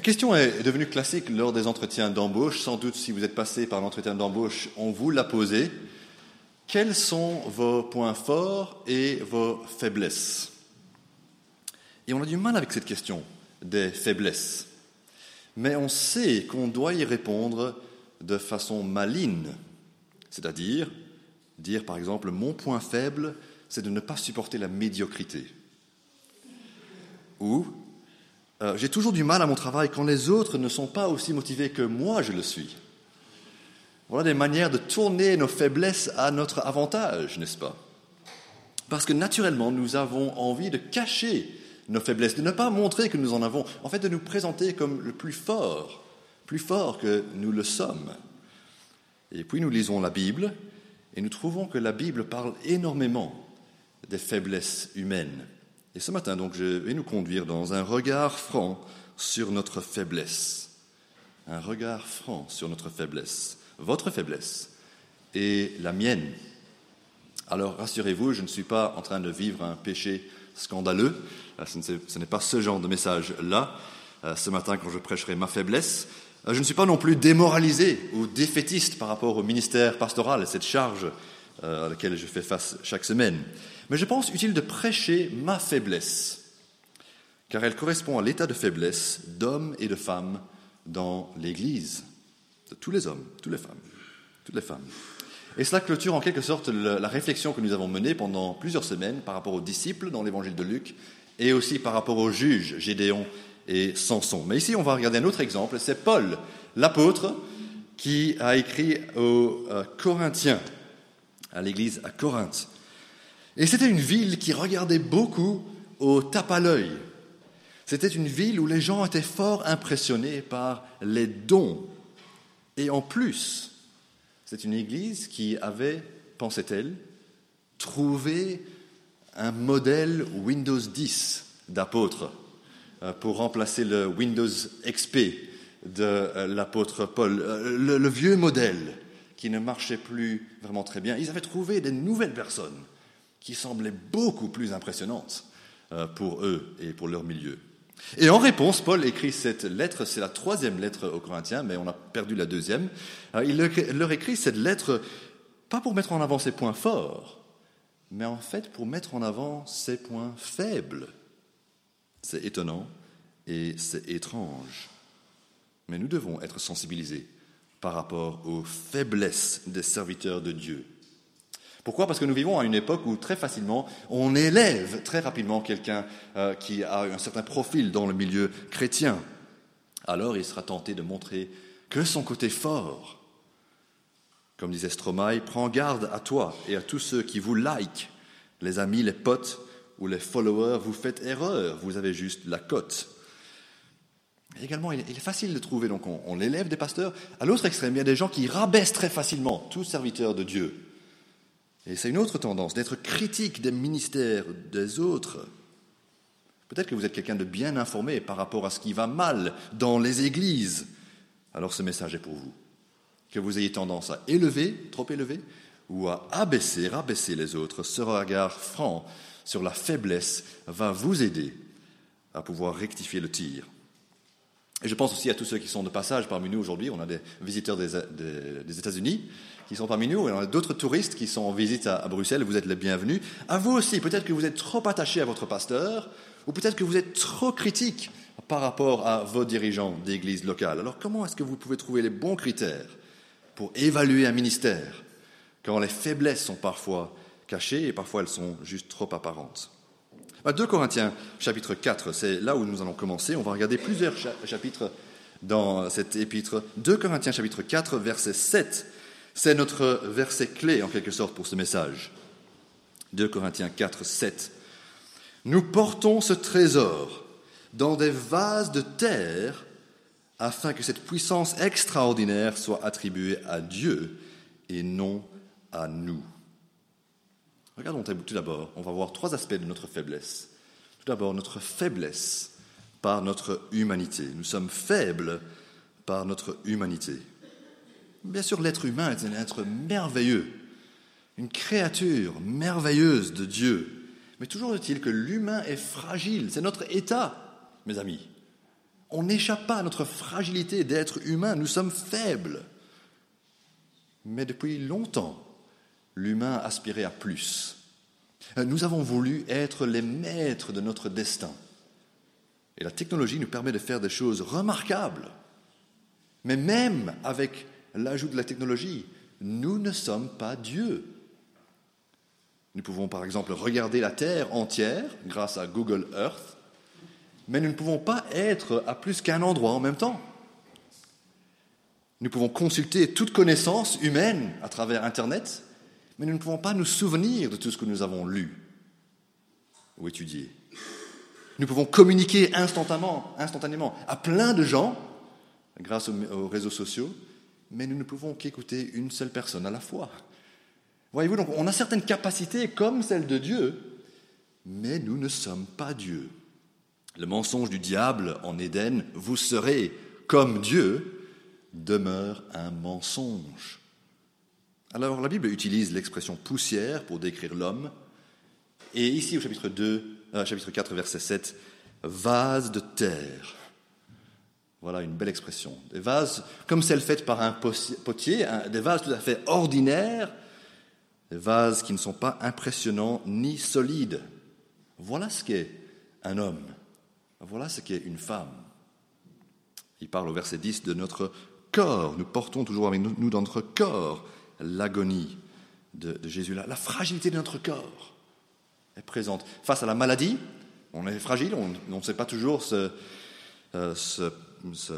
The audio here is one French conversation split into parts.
La question est devenue classique lors des entretiens d'embauche. Sans doute, si vous êtes passé par l'entretien d'embauche, on vous l'a posé. Quels sont vos points forts et vos faiblesses? Et on a du mal avec cette question des faiblesses. Mais on sait qu'on doit y répondre de façon maligne, c'est-à-dire dire par exemple mon point faible, c'est de ne pas supporter la médiocrité. Ou euh, j'ai toujours du mal à mon travail quand les autres ne sont pas aussi motivés que moi je le suis. Voilà des manières de tourner nos faiblesses à notre avantage, n'est-ce pas? Parce que naturellement, nous avons envie de cacher nos faiblesses, de ne pas montrer que nous en avons, en fait de nous présenter comme le plus fort, plus fort que nous le sommes. Et puis nous lisons la Bible et nous trouvons que la Bible parle énormément des faiblesses humaines. Et ce matin, donc, je vais nous conduire dans un regard franc sur notre faiblesse. Un regard franc sur notre faiblesse, votre faiblesse et la mienne. Alors, rassurez-vous, je ne suis pas en train de vivre un péché scandaleux. Euh, ce n'est pas ce genre de message-là, euh, ce matin, quand je prêcherai ma faiblesse. Euh, je ne suis pas non plus démoralisé ou défaitiste par rapport au ministère pastoral et cette charge à laquelle je fais face chaque semaine. Mais je pense utile de prêcher ma faiblesse, car elle correspond à l'état de faiblesse d'hommes et de femmes dans l'Église, de tous les hommes, toutes les femmes, toutes les femmes. Et cela clôture en quelque sorte la réflexion que nous avons menée pendant plusieurs semaines par rapport aux disciples dans l'évangile de Luc et aussi par rapport aux juges, Gédéon et Samson. Mais ici, on va regarder un autre exemple, c'est Paul, l'apôtre, qui a écrit aux euh, Corinthiens, à l'église à Corinthe. Et c'était une ville qui regardait beaucoup au tape à l'œil. C'était une ville où les gens étaient fort impressionnés par les dons. Et en plus, c'est une église qui avait, pensait-elle, trouvé un modèle Windows 10 d'apôtre euh, pour remplacer le Windows XP de euh, l'apôtre Paul, euh, le, le, vieux modèle qui ne marchait plus vraiment très bien. Ils avaient trouvé des nouvelles personnes qui semblaient beaucoup plus impressionnantes euh, pour eux et pour leur milieu. Et en réponse, Paul écrit cette lettre, c'est la troisième lettre aux Corinthiens, mais on a perdu la deuxième. Euh, il leur écrit cette lettre pas pour mettre en avant ses points forts, mais en fait pour mettre en avant ses points faibles. C'est étonnant et c'est étrange. Mais nous devons être sensibilisés par rapport aux faiblesses des serviteurs de Dieu. Pourquoi? Parce que nous vivons à une époque où très facilement on élève très rapidement quelqu'un euh, qui a un certain profil dans le milieu chrétien. Alors il sera tenté de montrer que son côté fort. Comme disait Stromae, prends garde à toi et à tous ceux qui vous like, les amis, les potes ou les followers, vous faites erreur, vous avez juste la cote. également, il est facile de trouver, donc on, on l'élève des pasteurs. À l'autre extrême, il y a des gens qui rabaissent très facilement tout serviteur de Dieu. Et c'est une autre tendance, d'être critique des ministères des autres. Peut-être que vous êtes quelqu'un de bien informé par rapport à ce qui va mal dans les églises. Alors ce message est pour vous. Que vous ayez tendance à élever, trop élever, ou à abaisser, rabaisser les autres, ce regard franc sur la faiblesse va vous aider à pouvoir rectifier le tir. Et je pense aussi à tous ceux qui sont de passage parmi nous aujourd'hui. On a des visiteurs des, des États-Unis qui sont parmi nous, et on a d'autres touristes qui sont en visite à, Bruxelles, vous êtes les bienvenus. À vous aussi, peut-être que vous êtes trop attaché à votre pasteur, ou peut-être que vous êtes trop critique par rapport à vos dirigeants d'église locale. Alors comment est-ce que vous pouvez trouver les bons critères pour évaluer un ministère quand les faiblesses sont parfois cachées et parfois elles sont juste trop apparentes? 2 bah, Corinthiens chapitre 4, c'est là où nous allons commencer. On va regarder plusieurs chapitres dans cet épître. 2 Corinthiens chapitre 4, verset 7 c'est notre verset clé en quelque sorte pour ce message. 2 Corinthiens 4, 7. Nous portons ce trésor dans des vases de terre afin que cette puissance extraordinaire soit attribuée à Dieu et non à nous. Regardons tout d'abord, on va voir trois aspects de notre faiblesse. Tout d'abord, notre faiblesse par notre humanité. Nous sommes faibles par notre humanité. Bien sûr, l'être humain est un être merveilleux, une créature merveilleuse de Dieu. Mais toujours est-il que l'humain est fragile. C'est notre état, mes amis. On n'échappe pas à notre fragilité d'être humain, nous sommes faibles. Mais depuis longtemps, l'humain aspirait à plus. Nous avons voulu être les maîtres de notre destin. Et la technologie nous permet de faire des choses remarquables. Mais même avec l'ajout de la technologie, nous ne sommes pas Dieu. Nous pouvons par exemple regarder la Terre entière grâce à Google Earth, mais nous ne pouvons pas être à plus qu'un endroit en même temps. Nous pouvons consulter toute connaissance humaine à travers Internet, mais nous ne pouvons pas nous souvenir de tout ce que nous avons lu ou étudié. Nous pouvons communiquer instantanément, instantanément à plein de gens grâce aux réseaux sociaux, mais nous ne pouvons qu'écouter une seule personne à la fois. Voyez-vous, donc on a certaines capacités comme celles de Dieu, mais nous ne sommes pas Dieu. Le mensonge du diable en Éden, vous serez comme Dieu, demeure un mensonge. Alors la Bible utilise l'expression poussière pour décrire l'homme, et ici au chapitre 2, euh, chapitre 4, verset 7, vase de terre. Voilà une belle expression. Des vases comme celles faites par un potier, des vases tout à fait ordinaires, des vases qui ne sont pas impressionnants ni solides. Voilà ce qu'est un homme. Voilà ce qu'est une femme. Il parle au verset 10 de notre corps. Nous portons toujours avec nous dans notre corps l'agonie de, Jésus. La, la fragilité de notre corps est présente. Face à la maladie, on est fragile, on ne sait pas toujours se se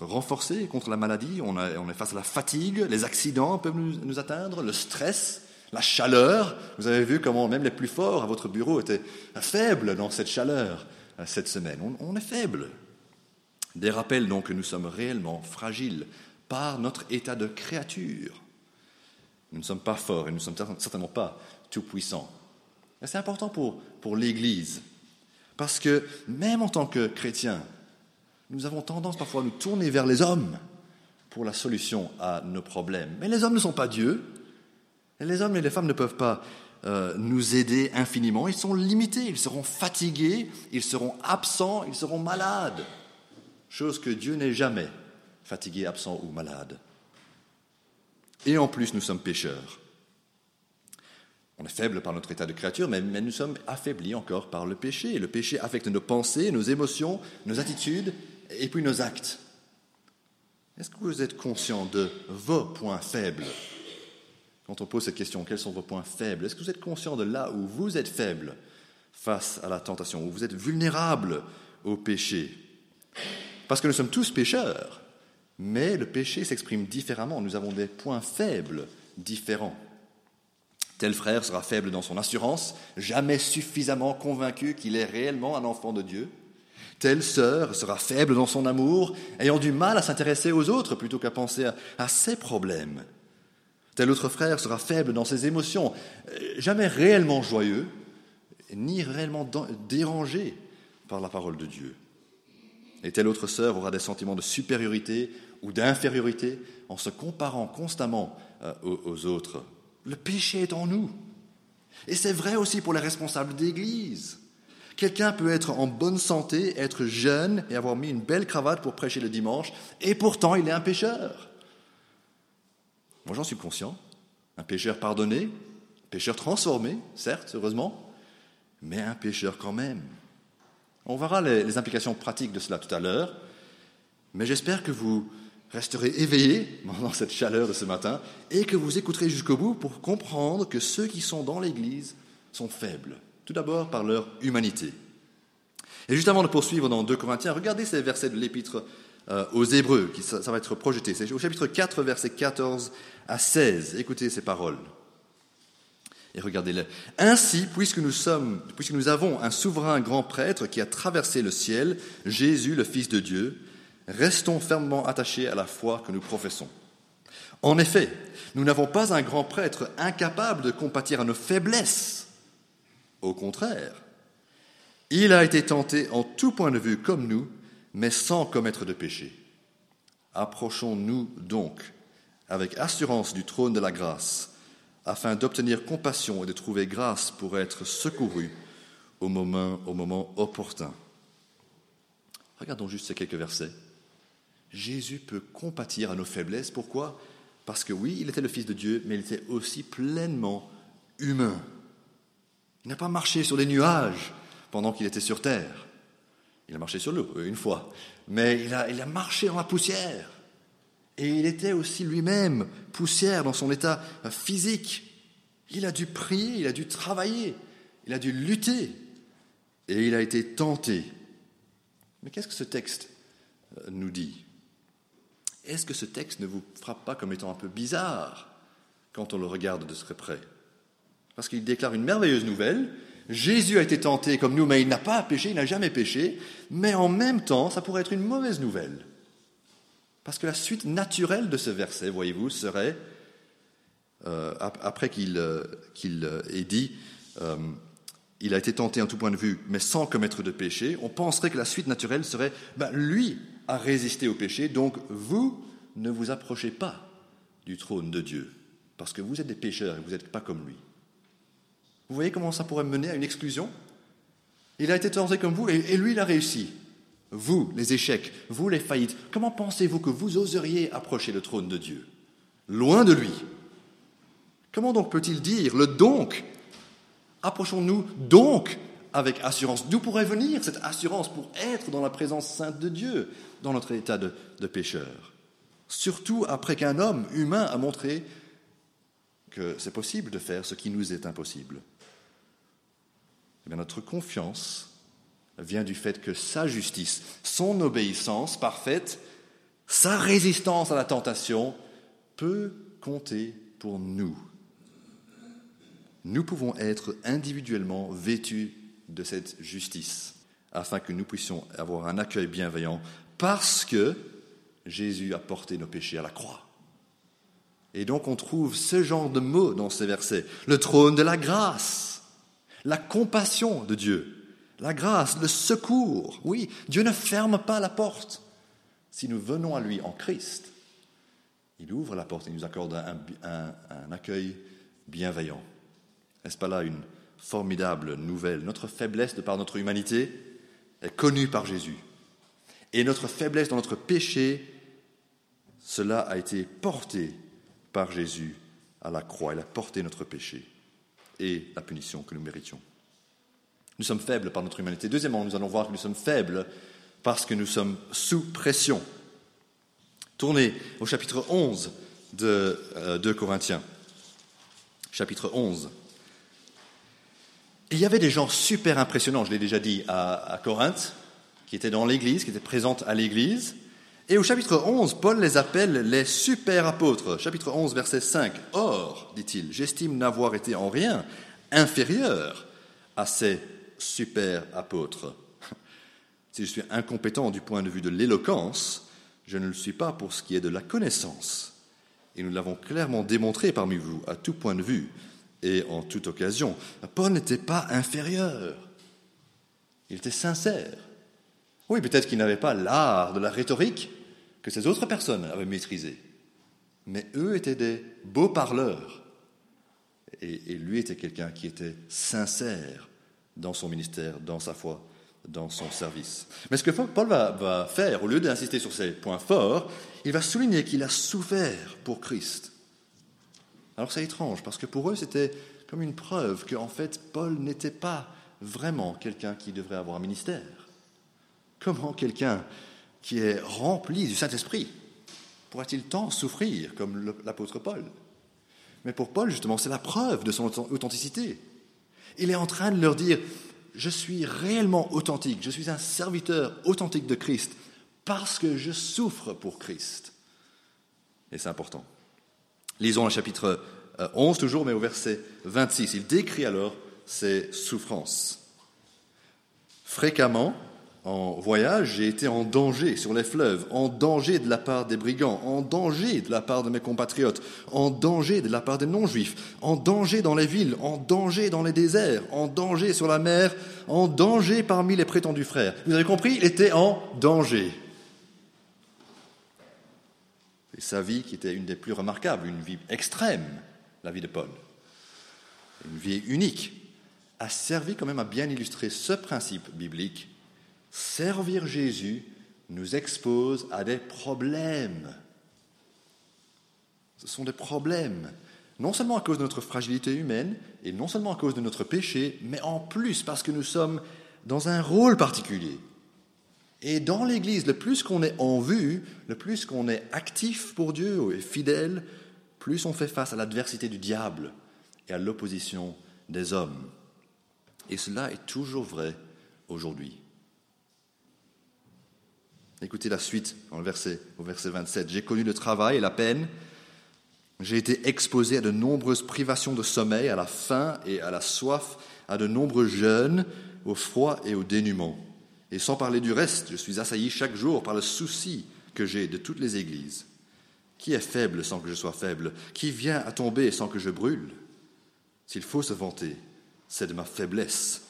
renforcer contre la maladie, on, est face à la fatigue, les accidents peuvent nous, atteindre, le stress, la chaleur. Vous avez vu comment même les plus forts à votre bureau étaient faibles dans cette chaleur euh, cette semaine. On, est faible. Des rappels donc que nous sommes réellement fragiles par notre état de créature. Nous ne sommes pas forts et nous ne sommes certainement pas tout-puissants. C'est important pour, pour l'Église, parce que même en tant que chrétien, nous avons tendance parfois à nous tourner vers les hommes pour la solution à nos problèmes. Mais les hommes ne sont pas Dieu. Les hommes et les femmes ne peuvent pas euh, nous aider infiniment. Ils sont limités, ils seront fatigués, ils seront absents, ils seront malades. Chose que Dieu n'est jamais fatigué, absent ou malade. Et en plus, nous sommes pécheurs. On est faible par notre état de créature, mais, nous sommes affaiblis encore par le péché. Le péché affecte nos pensées, nos émotions, nos attitudes et puis nos actes. Est-ce que vous êtes conscient de vos points faibles? Quand on pose cette question, quels sont vos points faibles? Est-ce que vous êtes conscient de là où vous êtes faible face à la tentation, où vous êtes vulnérable au péché? Parce que nous sommes tous pécheurs, mais le péché s'exprime différemment. Nous avons des points faibles différents. Tel frère sera faible dans son assurance, jamais suffisamment convaincu qu'il est réellement un enfant de Dieu. Telle sœur sera faible dans son amour, ayant du mal à s'intéresser aux autres plutôt qu'à penser à, ses problèmes. Tel autre frère sera faible dans ses émotions, euh, jamais réellement joyeux, ni réellement dérangé par la parole de Dieu. Et telle autre sœur aura des sentiments de supériorité ou d'infériorité en se comparant constamment euh, aux autres. Le péché est en nous. Et c'est vrai aussi pour les responsables d'Église. Quelqu'un peut être en bonne santé, être jeune et avoir mis une belle cravate pour prêcher le dimanche, et pourtant il est un pécheur. Moi j'en suis conscient. Un pécheur pardonné, un pécheur transformé, certes, heureusement, mais un pécheur quand même. On verra les, implications pratiques de cela tout à l'heure, mais j'espère que vous resterez éveillés dans cette chaleur de ce matin et que vous écouterez jusqu'au bout pour comprendre que ceux qui sont dans l'Église sont faibles tout d'abord par leur humanité. Et juste avant de poursuivre dans 2 Corinthiens, regardez ces versets de l'épître euh, aux Hébreux, qui, ça, va être projeté. C'est au chapitre 4, versets 14 à 16. Écoutez ces paroles. Et regardez-les. Ainsi, puisque nous sommes, puisque nous avons un souverain grand prêtre qui a traversé le ciel, Jésus, le Fils de Dieu, restons fermement attachés à la foi que nous professons. En effet, nous n'avons pas un grand prêtre incapable de compatir à nos faiblesses au contraire, il a été tenté en tout point de vue comme nous, mais sans commettre de péché. Approchons-nous donc avec assurance du trône de la grâce, afin d'obtenir compassion et de trouver grâce pour être secouru au moment, au moment opportun. Regardons juste ces quelques versets. Jésus peut compatir à nos faiblesses. Pourquoi? Parce que oui, il était le Fils de Dieu, mais il était aussi pleinement humain. Il n'a pas marché sur les nuages pendant qu'il était sur terre. Il a marché sur l'eau une fois, mais il a, marché dans la poussière. Et il était aussi lui-même poussière dans son état physique. Il a dû prier, il a dû travailler, il a dû lutter, et il a été tenté. Mais qu'est-ce que ce texte euh, nous dit? Est-ce que ce texte ne vous frappe pas comme étant un peu bizarre quand on le regarde de très près? Parce qu'il déclare une merveilleuse nouvelle. Jésus a été tenté comme nous, mais il n'a pas péché, il n'a jamais péché. Mais en même temps, ça pourrait être une mauvaise nouvelle. Parce que la suite naturelle de ce verset, voyez-vous, serait, euh, après qu'il euh, euh, ait dit, il a été tenté en tout point de vue, mais sans commettre de péché, on penserait que la suite naturelle serait, ben, lui a résisté au péché, donc vous ne vous approchez pas du trône de Dieu, parce que vous êtes des pécheurs et vous n'êtes pas comme lui. Vous voyez comment ça pourrait mener à une exclusion Il a été tenté comme vous et lui, il a réussi. Vous, les échecs, vous, les faillites, comment pensez-vous que vous oseriez approcher le trône de Dieu Loin de lui. Comment donc peut-il dire le donc Approchons-nous donc avec assurance. D'où pourrait venir cette assurance pour être dans la présence sainte de Dieu, dans notre état de, de pécheur Surtout après qu'un homme humain a montré que c'est possible de faire ce qui nous est impossible. Eh notre confiance vient du fait que sa justice, son obéissance parfaite, sa résistance à la tentation peut compter pour nous. Nous pouvons être individuellement vêtus de cette justice afin que nous puissions avoir un accueil bienveillant parce que Jésus a porté nos péchés à la croix. Et donc on trouve ce genre de mots dans ces versets. Le trône de la grâce, la compassion de Dieu, la grâce, le secours. Oui, Dieu ne ferme pas la porte. Si nous venons à lui en Christ, il ouvre la porte et nous accorde un, accueil bienveillant. N'est-ce pas là une formidable nouvelle? Notre faiblesse de par notre humanité est connue par Jésus. Et notre faiblesse dans notre péché, cela a été porté par Jésus à la croix. Il a porté notre péché et la punition que nous méritions. Nous sommes faibles par notre humanité. Deuxièmement, nous allons voir que nous sommes faibles parce que nous sommes sous pression. Tournez au chapitre 11 de 2 euh, Corinthiens. Chapitre 11. il y avait des gens super impressionnants, je l'ai déjà dit, à, à Corinthe, qui étaient dans l'Église, qui étaient présentes à l'Église. Et au chapitre 11, Paul les appelle les super apôtres. Chapitre 11, verset 5. Or, dit-il, j'estime n'avoir été en rien inférieur à ces super apôtre. Si je suis incompétent du point de vue de l'éloquence, je ne le suis pas pour ce qui est de la connaissance. Et nous l'avons clairement démontré parmi vous, à tout point de vue et en toute occasion. Paul n'était pas inférieur. Il était sincère. Oui, peut-être qu'il n'avait pas l'art de la rhétorique que ces autres personnes avaient maîtrisé. Mais eux étaient des beaux parleurs. Et, lui était quelqu'un qui était sincère dans son ministère, dans sa foi, dans son service. Mais ce que Paul va, faire, au lieu d'insister sur ces points forts, il va souligner qu'il a souffert pour Christ. Alors c'est étrange, parce que pour eux, c'était comme une preuve qu'en fait, Paul n'était pas vraiment quelqu'un qui devrait avoir un ministère. Comment quelqu'un qui est rempli du Saint-Esprit pourrait-il tant souffrir comme l'apôtre Paul? Mais pour Paul, justement, c'est la preuve de son authenticité. Il est en train de leur dire, je suis réellement authentique, je suis un serviteur authentique de Christ parce que je souffre pour Christ. Et c'est important. Lisons le chapitre 11 euh, toujours, mais au verset 26. Il décrit alors ses souffrances. Fréquemment, en voyage, j'ai été en danger sur les fleuves, en danger de la part des brigands, en danger de la part de mes compatriotes, en danger de la part des non-juifs, en danger dans les villes, en danger dans les déserts, en danger sur la mer, en danger parmi les prétendus frères. Vous avez compris Il était en danger. Et sa vie, qui était une des plus remarquables, une vie extrême, la vie de Paul, une vie unique, a servi quand même à bien illustrer ce principe biblique servir Jésus nous expose à des problèmes. Ce sont des problèmes, non seulement à cause de notre fragilité humaine, et non seulement à cause de notre péché, mais en plus parce que nous sommes dans un rôle particulier. Et dans l'Église, le plus qu'on est en vue, le plus qu'on est actif pour Dieu et fidèle, plus on fait face à l'adversité du diable et à l'opposition des hommes. Et cela est toujours vrai aujourd'hui. Écoutez la suite au verset 27. J'ai connu le travail et la peine. J'ai été exposé à de nombreuses privations de sommeil, à la faim et à la soif, à de nombreux jeûnes, au froid et au dénuement. Et sans parler du reste, je suis assailli chaque jour par le souci que j'ai de toutes les églises. Qui est faible sans que je sois faible? Qui vient à tomber sans que je brûle? S'il faut se vanter, c'est de ma faiblesse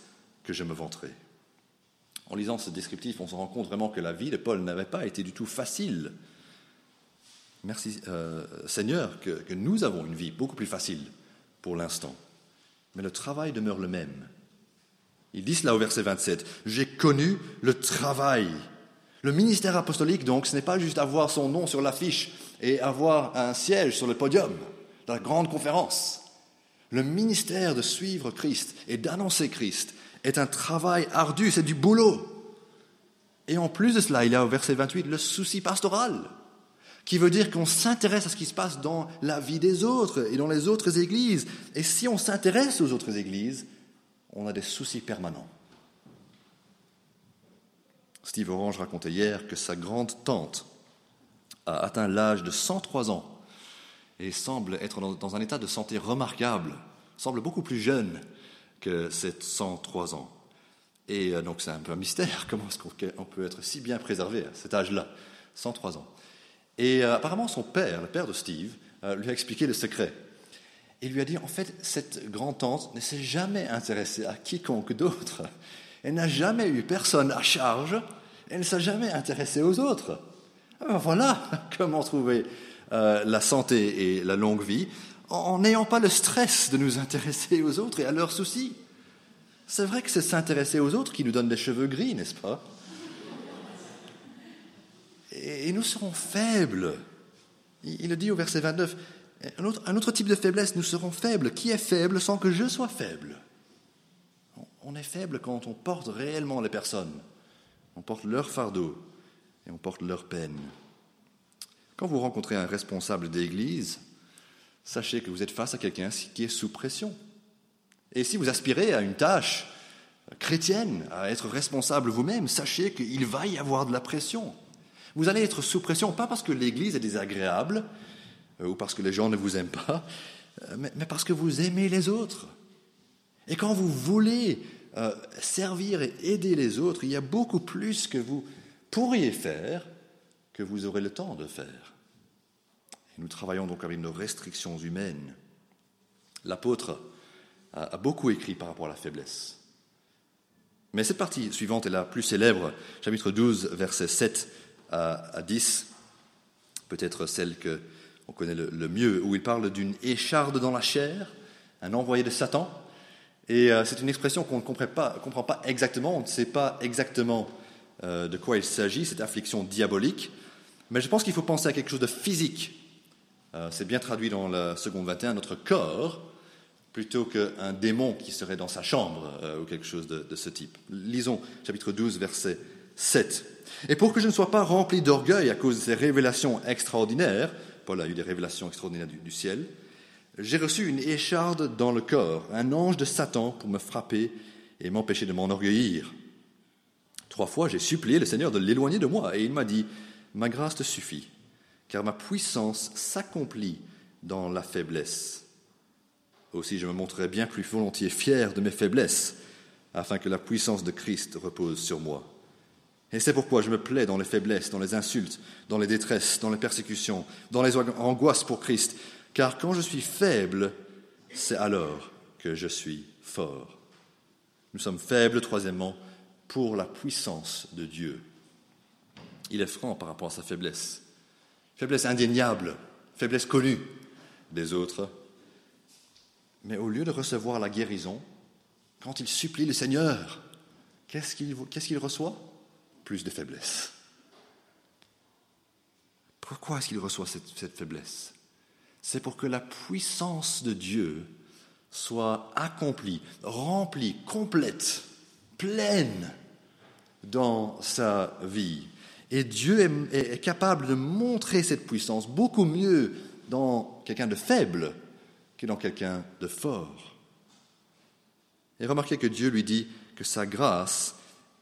que je me vanterai. En lisant ce descriptif, on se rend compte vraiment que la vie de Paul n'avait pas été du tout facile. Merci euh, Seigneur que, que nous avons une vie beaucoup plus facile pour l'instant. Mais le travail demeure le même. Il dit cela au verset 27. J'ai connu le travail. Le ministère apostolique, donc, ce n'est pas juste avoir son nom sur l'affiche et avoir un siège sur le podium de la grande conférence. Le ministère de suivre Christ et d'annoncer Christ est un travail ardu, c'est du boulot. Et en plus de cela, il y a au verset 28 le souci pastoral, qui veut dire qu'on s'intéresse à ce qui se passe dans la vie des autres et dans les autres églises. Et si on s'intéresse aux autres églises, on a des soucis permanents. Steve Orange racontait hier que sa grande tante a atteint l'âge de 103 ans et semble être dans un état de santé remarquable, semble beaucoup plus jeune que ses 103 ans. Et euh, donc c'est un peu un mystère, comment est-ce qu'on peut être si bien préservé à cet âge-là, 103 ans. Et euh, apparemment son père, le père de Steve, euh, lui a expliqué le secret il lui a dit, en fait, cette grand-tante ne s'est jamais intéressée à quiconque d'autre. Elle n'a jamais eu personne à charge, elle ne s'est jamais intéressée aux autres. Alors voilà comment trouver la santé et la longue vie en n'ayant pas le stress de nous intéresser aux autres et à leurs soucis. C'est vrai que c'est s'intéresser aux autres qui nous donne des cheveux gris, n'est-ce pas? Et, nous serons faibles. Il le dit au verset 29, un autre, type de faiblesse, nous serons faibles. Qui est faible sans que je sois faible? On est faible quand on porte réellement les personnes. On porte leur fardeau et on porte leur peine. Quand vous rencontrez un responsable d'église, sachez que vous êtes face à quelqu'un qui est sous pression. Et si vous aspirez à une tâche chrétienne, à être responsable vous-même, sachez qu'il va y avoir de la pression. Vous allez être sous pression, pas parce que l'Église est désagréable, euh, ou parce que les gens ne vous aiment pas, euh, mais, parce que vous aimez les autres. Et quand vous voulez euh, servir et aider les autres, il y a beaucoup plus que vous pourriez faire que vous aurez le temps de faire. Nous travaillons donc avec nos restrictions humaines. L'apôtre a, beaucoup écrit par rapport à la faiblesse. Mais cette partie suivante est la plus célèbre, chapitre 12, versets 7 à 10, peut-être celle que on connaît le, mieux, où il parle d'une écharde dans la chair, un envoyé de Satan. Et euh, c'est une expression qu'on ne comprend pas, comprend pas, exactement, on ne sait pas exactement euh, de quoi il s'agit, cette affliction diabolique. Mais je pense qu'il faut penser à quelque chose de physique. Euh, c'est bien traduit dans la seconde 21, notre corps, plutôt qu'un démon qui serait dans sa chambre ou quelque chose de, de ce type. Lisons chapitre 12, verset 7. Et pour que je ne sois pas rempli d'orgueil à cause de ces révélations extraordinaires, Paul a eu des révélations extraordinaires du, ciel. J'ai reçu une écharde dans le corps, un ange de Satan pour me frapper et m'empêcher de m'enorgueillir. Trois fois, j'ai supplié le Seigneur de l'éloigner de moi, et il m'a dit, Ma grâce te suffit, car ma puissance s'accomplit dans la faiblesse. Aussi, je me montrerai bien plus volontiers fier de mes faiblesses, afin que la puissance de Christ repose sur moi. Et c'est pourquoi je me plais dans les faiblesses, dans les insultes, dans les détresses, dans les persécutions, dans les angoisses pour Christ. Car quand je suis faible, c'est alors que je suis fort. Nous sommes faibles, troisièmement, pour la puissance de Dieu. Il est franc par rapport à sa faiblesse. Faiblesse indéniable, faiblesse connue des autres. Mais au lieu de recevoir la guérison, quand il supplie le Seigneur, qu'est-ce qu'il reçoit? Plus de faiblesse. Pourquoi est-ce qu'il reçoit cette, faiblesse? C'est pour que la puissance de Dieu soit accomplie, remplie, complète, pleine dans sa vie. Et Dieu est, capable de montrer cette puissance beaucoup mieux dans quelqu'un de faible que dans quelqu'un de fort. Et remarquez que Dieu lui dit que sa grâce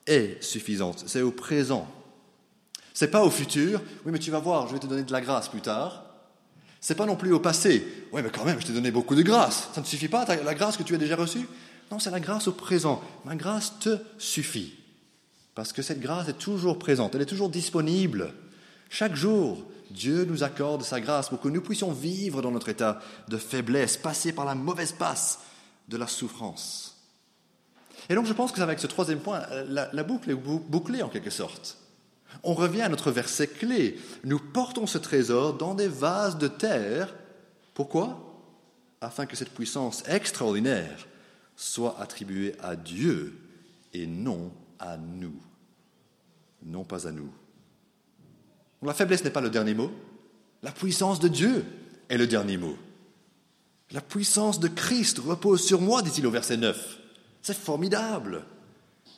est suffisante. C'est au présent. C'est pas au futur. Oui, mais tu vas voir, je vais te donner de la grâce plus tard. C'est pas non plus au passé. Oui, mais quand même, je t'ai donné beaucoup de grâce. Ça ne suffit pas, la grâce que tu as déjà reçue? Non, c'est la grâce au présent. Ma grâce te suffit. Parce que cette grâce est toujours présente, elle est toujours disponible. Chaque jour, Dieu nous accorde sa grâce pour que nous puissions vivre dans notre état de faiblesse, passer par la mauvaise passe de la souffrance. Et donc je pense que avec ce troisième point, la, la boucle est bouclée en quelque sorte. On revient à notre verset clé. Nous portons ce trésor dans des vases de terre. Pourquoi? Afin que cette puissance extraordinaire soit attribuée à Dieu et non à nous. Non pas à nous. La faiblesse n'est pas le dernier mot. La puissance de Dieu est le dernier mot. La puissance de Christ repose sur moi, dit-il au verset 9. C'est formidable.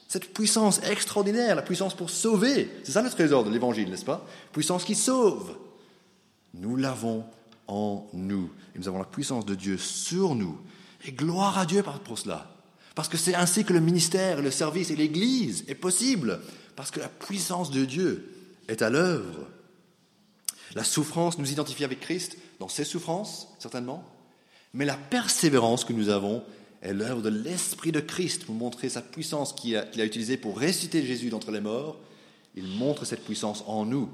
Cette puissance extraordinaire, la puissance pour sauver, c'est ça le trésor de l'Évangile, n'est-ce pas? Puissance qui sauve. Nous l'avons en nous. Et nous avons la puissance de Dieu sur nous. Et gloire à Dieu pour cela. Parce que c'est ainsi que le ministère, le service et l'Église est possible. Parce que la puissance de Dieu est à l'œuvre. La souffrance nous identifie avec Christ dans ses souffrances, certainement. Mais la persévérance que nous avons est l'œuvre de l'Esprit de Christ pour montrer sa puissance qu'il a, utilisée pour ressusciter Jésus d'entre les morts. Il montre cette puissance en nous,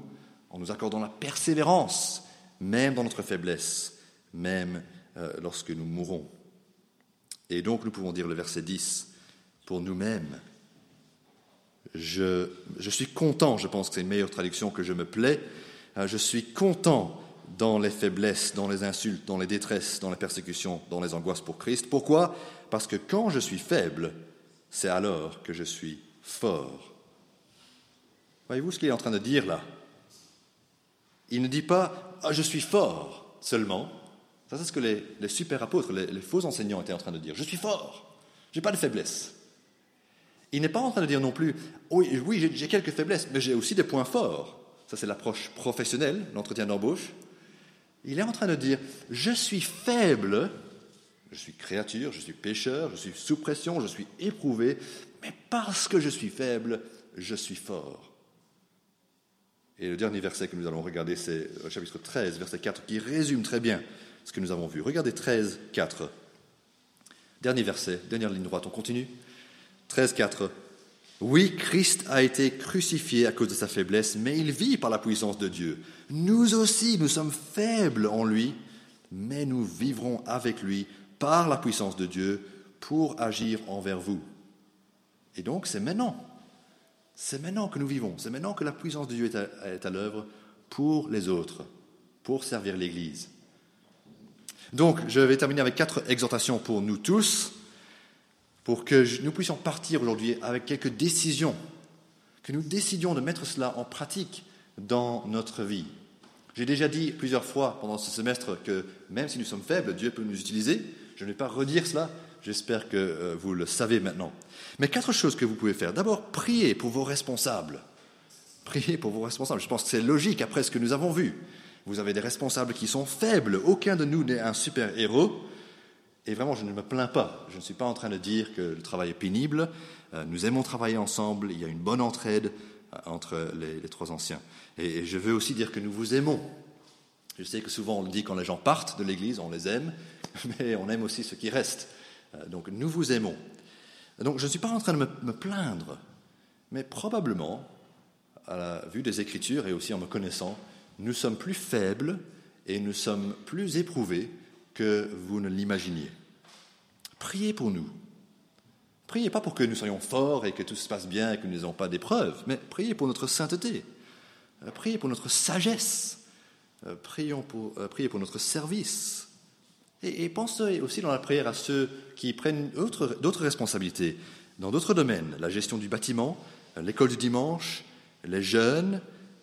en nous accordant la persévérance, même dans notre faiblesse, même euh, lorsque nous mourons. Et donc nous pouvons dire le verset 10 pour nous-mêmes. Je, je, suis content, je pense que c'est une meilleure traduction que je me plais, euh, je suis content dans les faiblesses, dans les insultes, dans les détresses, dans les persécutions, dans les angoisses pour Christ. Pourquoi? Parce que quand je suis faible, c'est alors que je suis fort. Voyez-vous ce qu'il est en train de dire là? Il ne dit pas ah, je suis fort seulement. Ça, c'est ce que les, super apôtres, les, les, faux enseignants étaient en train de dire. Je suis fort, je n'ai pas de faiblesse. Il n'est pas en train de dire non plus oui, oui j'ai quelques faiblesses, mais j'ai aussi des points forts. Ça, c'est l'approche professionnelle, l'entretien d'embauche. Il est en train de dire, je suis faible, je suis créature, je suis pécheur, je suis sous pression, je suis éprouvé, mais parce que je suis faible, je suis fort. Et le dernier verset que nous allons regarder, c'est chapitre 13, verset 4, qui résume très bien ce que nous avons vu. Regardez 13, 4. Dernier verset, dernière ligne droite, on continue. 13, 4. Oui, Christ a été crucifié à cause de sa faiblesse, mais il vit par la puissance de Dieu. Nous aussi, nous sommes faibles en lui, mais nous vivrons avec lui par la puissance de Dieu pour agir envers vous. Et donc, c'est maintenant. C'est maintenant que nous vivons. C'est maintenant que la puissance de Dieu est à, à l'œuvre pour les autres, pour servir l'Église. Donc, je vais terminer avec quatre exhortations pour nous tous pour que nous puissions partir aujourd'hui avec quelques décisions, que nous décidions de mettre cela en pratique dans notre vie. J'ai déjà dit plusieurs fois pendant ce semestre que même si nous sommes faibles, Dieu peut nous utiliser. Je ne vais pas redire cela, j'espère que euh, vous le savez maintenant. Mais quatre choses que vous pouvez faire. D'abord, priez pour vos responsables. Priez pour vos responsables. Je pense que c'est logique après ce que nous avons vu. Vous avez des responsables qui sont faibles. Aucun de nous n'est un super héros. Et vraiment, je ne me plains pas. Je ne suis pas en train de dire que le travail est pénible. Euh, nous aimons travailler ensemble. Il y a une bonne entraide euh, entre les, trois anciens. Et, je veux aussi dire que nous vous aimons. Je sais que souvent on le dit quand les gens partent de l'Église, on les aime, mais on aime aussi ceux qui restent. Euh, donc nous vous aimons. Donc je ne suis pas en train de me plaindre, mais probablement, à la vue des Écritures et aussi en me connaissant, nous sommes plus faibles et nous sommes plus éprouvés que vous ne l'imaginiez. Priez pour nous. Priez pas pour que nous soyons forts et que tout se passe bien et que nous n'ayons pas d'épreuves, mais priez pour notre sainteté. Priez pour notre sagesse. Pour, euh, priez pour notre service. Et, pensez aussi dans la prière à ceux qui prennent d'autres responsabilités dans d'autres domaines, la gestion du bâtiment, l'école du dimanche, les jeunes,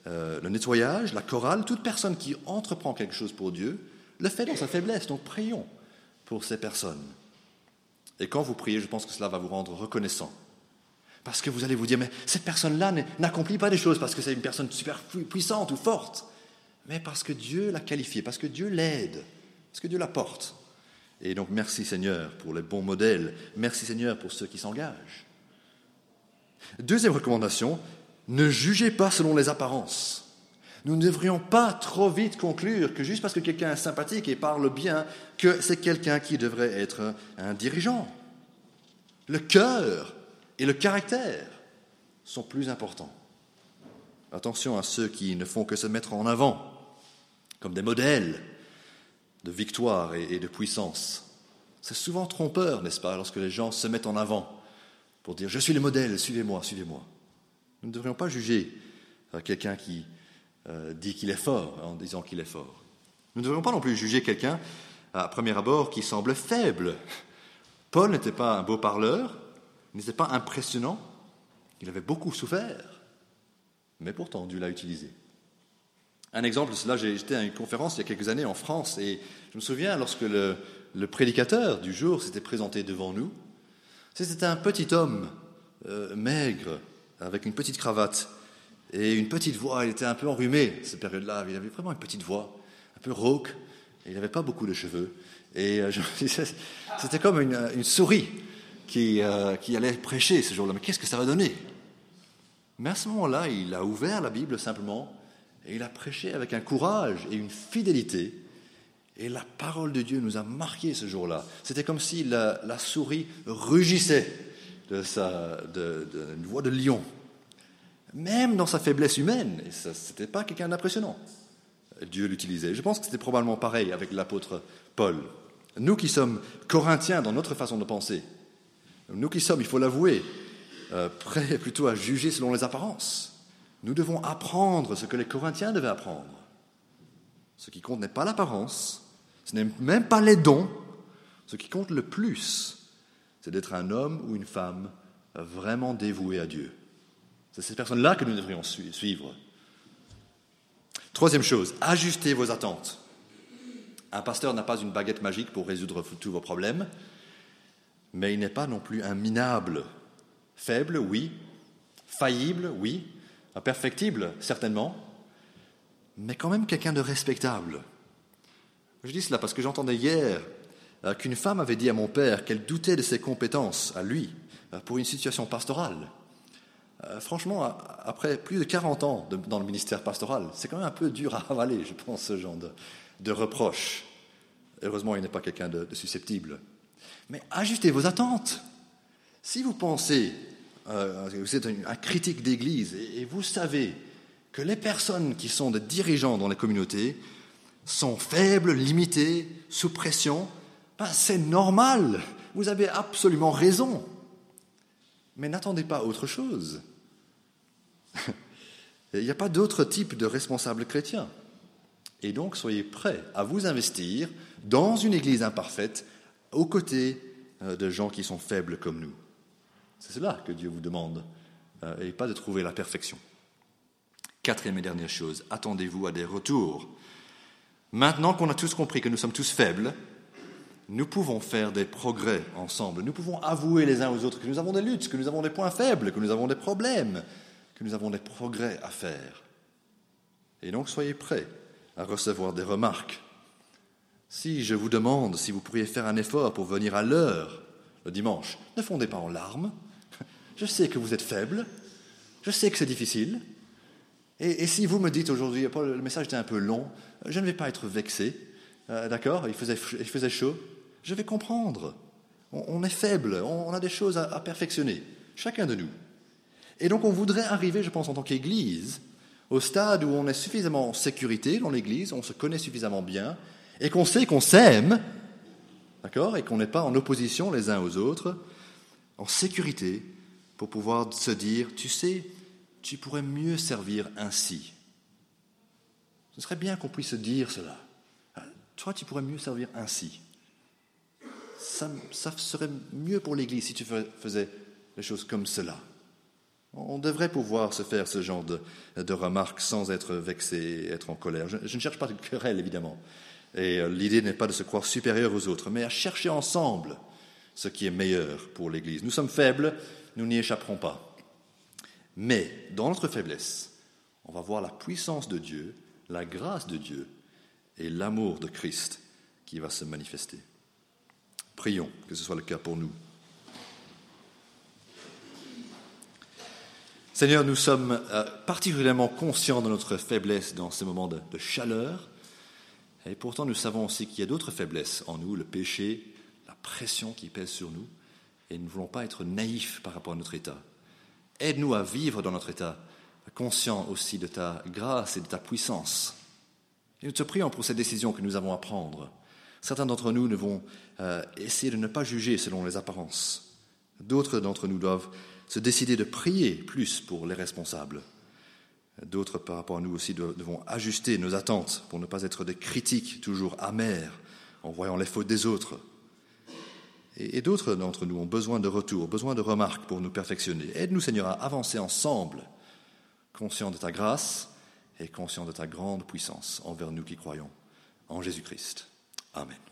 euh, le nettoyage, la chorale, toute personne qui entreprend quelque chose pour Dieu le fait dans sa faiblesse. Donc prions pour ces personnes. Et quand vous priez, je pense que cela va vous rendre reconnaissant. Parce que vous allez vous dire, mais cette personne-là n'accomplit pas des choses parce que c'est une personne super puissante ou forte, mais parce que Dieu l'a qualifiée, parce que Dieu l'aide, parce que Dieu la porte. Et donc merci Seigneur pour les bons modèles, merci Seigneur pour ceux qui s'engagent. Deuxième recommandation, ne jugez pas selon les apparences. Nous ne devrions pas trop vite conclure que juste parce que quelqu'un est sympathique et parle bien, que c'est quelqu'un qui devrait être un dirigeant. Le cœur et le caractère sont plus importants. Attention à ceux qui ne font que se mettre en avant comme des modèles de victoire et de puissance. C'est souvent trompeur, n'est-ce pas, lorsque les gens se mettent en avant pour dire je suis le modèle, suivez-moi, suivez-moi. Nous ne devrions pas juger euh, quelqu'un qui euh, dit qu'il est fort en disant qu'il est fort. Nous ne devrions pas non plus juger quelqu'un à premier abord qui semble faible. Paul n'était pas un beau parleur, n'était pas impressionnant, il avait beaucoup souffert, mais pourtant Dieu l'a utilisé. Un exemple de cela, j'étais à une conférence il y a quelques années en France et je me souviens lorsque le, prédicateur du jour s'était présenté devant nous, c'était un petit homme euh, maigre avec une petite cravate et une petite voix. Il était un peu enrhumé cette période-là. Il avait vraiment une petite voix, un peu rauque. Il n'avait pas beaucoup de cheveux. Et euh, c'était comme une, souris euh, qui allait prêcher ce jour-là. Mais qu'est-ce que ça va donner? Mais à ce moment-là, il a ouvert la Bible simplement et il a prêché avec un courage et une fidélité. Et la parole de Dieu nous a marqués ce jour-là. C'était comme si la, souris rugissait de sa de, de, voix de lion même dans sa faiblesse humaine. Et ce n'était pas quelqu'un d'impressionnant. Dieu l'utilisait. Je pense que c'était probablement pareil avec l'apôtre Paul. Nous qui sommes corinthiens dans notre façon de penser, nous qui sommes, il faut l'avouer, euh, prêts plutôt à juger selon les apparences, nous devons apprendre ce que les Corinthiens devaient apprendre. Ce qui compte n'est pas l'apparence, ce n'est même pas les dons. Ce qui compte le plus, c'est d'être un homme ou une femme vraiment dévoué à Dieu. C'est ces personnes-là que nous devrions suivre. Troisième chose, ajustez vos attentes. Un pasteur n'a pas une baguette magique pour résoudre tous vos problèmes, mais il n'est pas non plus un minable. Faible, oui. Faillible, oui. Imperfectible, certainement. Mais quand même quelqu'un de respectable. Je dis cela parce que j'entendais hier qu'une femme avait dit à mon père qu'elle doutait de ses compétences, à lui, euh, pour une situation pastorale. Euh, franchement, après plus de 40 ans dans le ministère pastoral, c'est quand même un peu dur à avaler, je pense, ce genre de, reproche. Heureusement, il n'est pas quelqu'un de, susceptible. Mais ajustez vos attentes. Si vous pensez, euh, vous êtes un, critique d'Église et, vous savez que les personnes qui sont des dirigeants dans les communautés sont faibles, limitées, sous pression, ben c'est normal. Vous avez absolument raison. Mais n'attendez pas autre chose. Il n'y a pas d'autre type de responsable chrétien. Et donc, soyez prêts à vous investir dans une Église imparfaite aux côtés euh, de gens qui sont faibles comme nous. C'est cela que Dieu vous demande, euh, et pas de trouver la perfection. Quatrième et dernière chose, attendez-vous à des retours. Maintenant qu'on a tous compris que nous sommes tous faibles, nous pouvons faire des progrès ensemble. Nous pouvons avouer les uns aux autres que nous avons des luttes, que nous avons des points faibles, que nous avons des problèmes, que nous avons des progrès à faire. Et donc soyez prêts à recevoir des remarques. Si je vous demande si vous pourriez faire un effort pour venir à l'heure le dimanche, ne fondez pas en larmes. Je sais que vous êtes faible, je sais que c'est difficile. Et, si vous me dites aujourd'hui, le message était un peu long, je ne vais pas être vexé, euh, d'accord il faisait, il faisait chaud, je vais comprendre. On, est faible, on, a des choses à perfectionner, chacun de nous. Et donc on voudrait arriver, je pense, en tant qu'Église, au stade où on est suffisamment en sécurité dans l'Église, on se connaît suffisamment bien, et qu'on sait qu'on s'aime, d'accord, et qu'on n'est pas en opposition les uns aux autres, en sécurité, pour pouvoir se dire, tu sais, tu pourrais mieux servir ainsi. Ce serait bien qu'on puisse se dire cela. Toi, tu pourrais mieux servir ainsi. Ça, serait mieux pour l'Église si tu faisais les choses comme cela. On devrait pouvoir se faire ce genre de, remarques sans être vexé, être en colère. Je, ne cherche pas de querelle, évidemment. Et euh, l'idée n'est pas de se croire supérieur aux autres, mais à chercher ensemble ce qui est meilleur pour l'Église. Nous sommes faibles, nous n'y échapperons pas. Mais dans notre faiblesse, on va voir la puissance de Dieu, la grâce de Dieu et l'amour de Christ qui va se manifester. Prions que ce soit le cas pour nous. Seigneur, nous sommes euh, particulièrement conscients de notre faiblesse dans ces moments de, chaleur, et pourtant nous savons aussi qu'il y a d'autres faiblesses en nous, le péché, la pression qui pèse sur nous, et nous ne voulons pas être naïfs par rapport à notre état. Aide-nous à vivre dans notre état, conscient aussi de ta grâce et de ta puissance. Et nous te prions pour cette décision que nous avons à prendre. Certains d'entre nous vont euh, essayer de ne pas juger selon les apparences. D'autres d'entre nous doivent se décider de prier plus pour les responsables. D'autres, par rapport à nous aussi, devons ajuster nos attentes pour ne pas être des critiques toujours amères en voyant les fautes des autres. Et, d'autres d'entre nous ont besoin de retour, besoin de remarques pour nous perfectionner. Aide-nous, Seigneur, à avancer ensemble, conscients de ta grâce et conscients de ta grande puissance envers nous qui croyons en Jésus-Christ. Amen.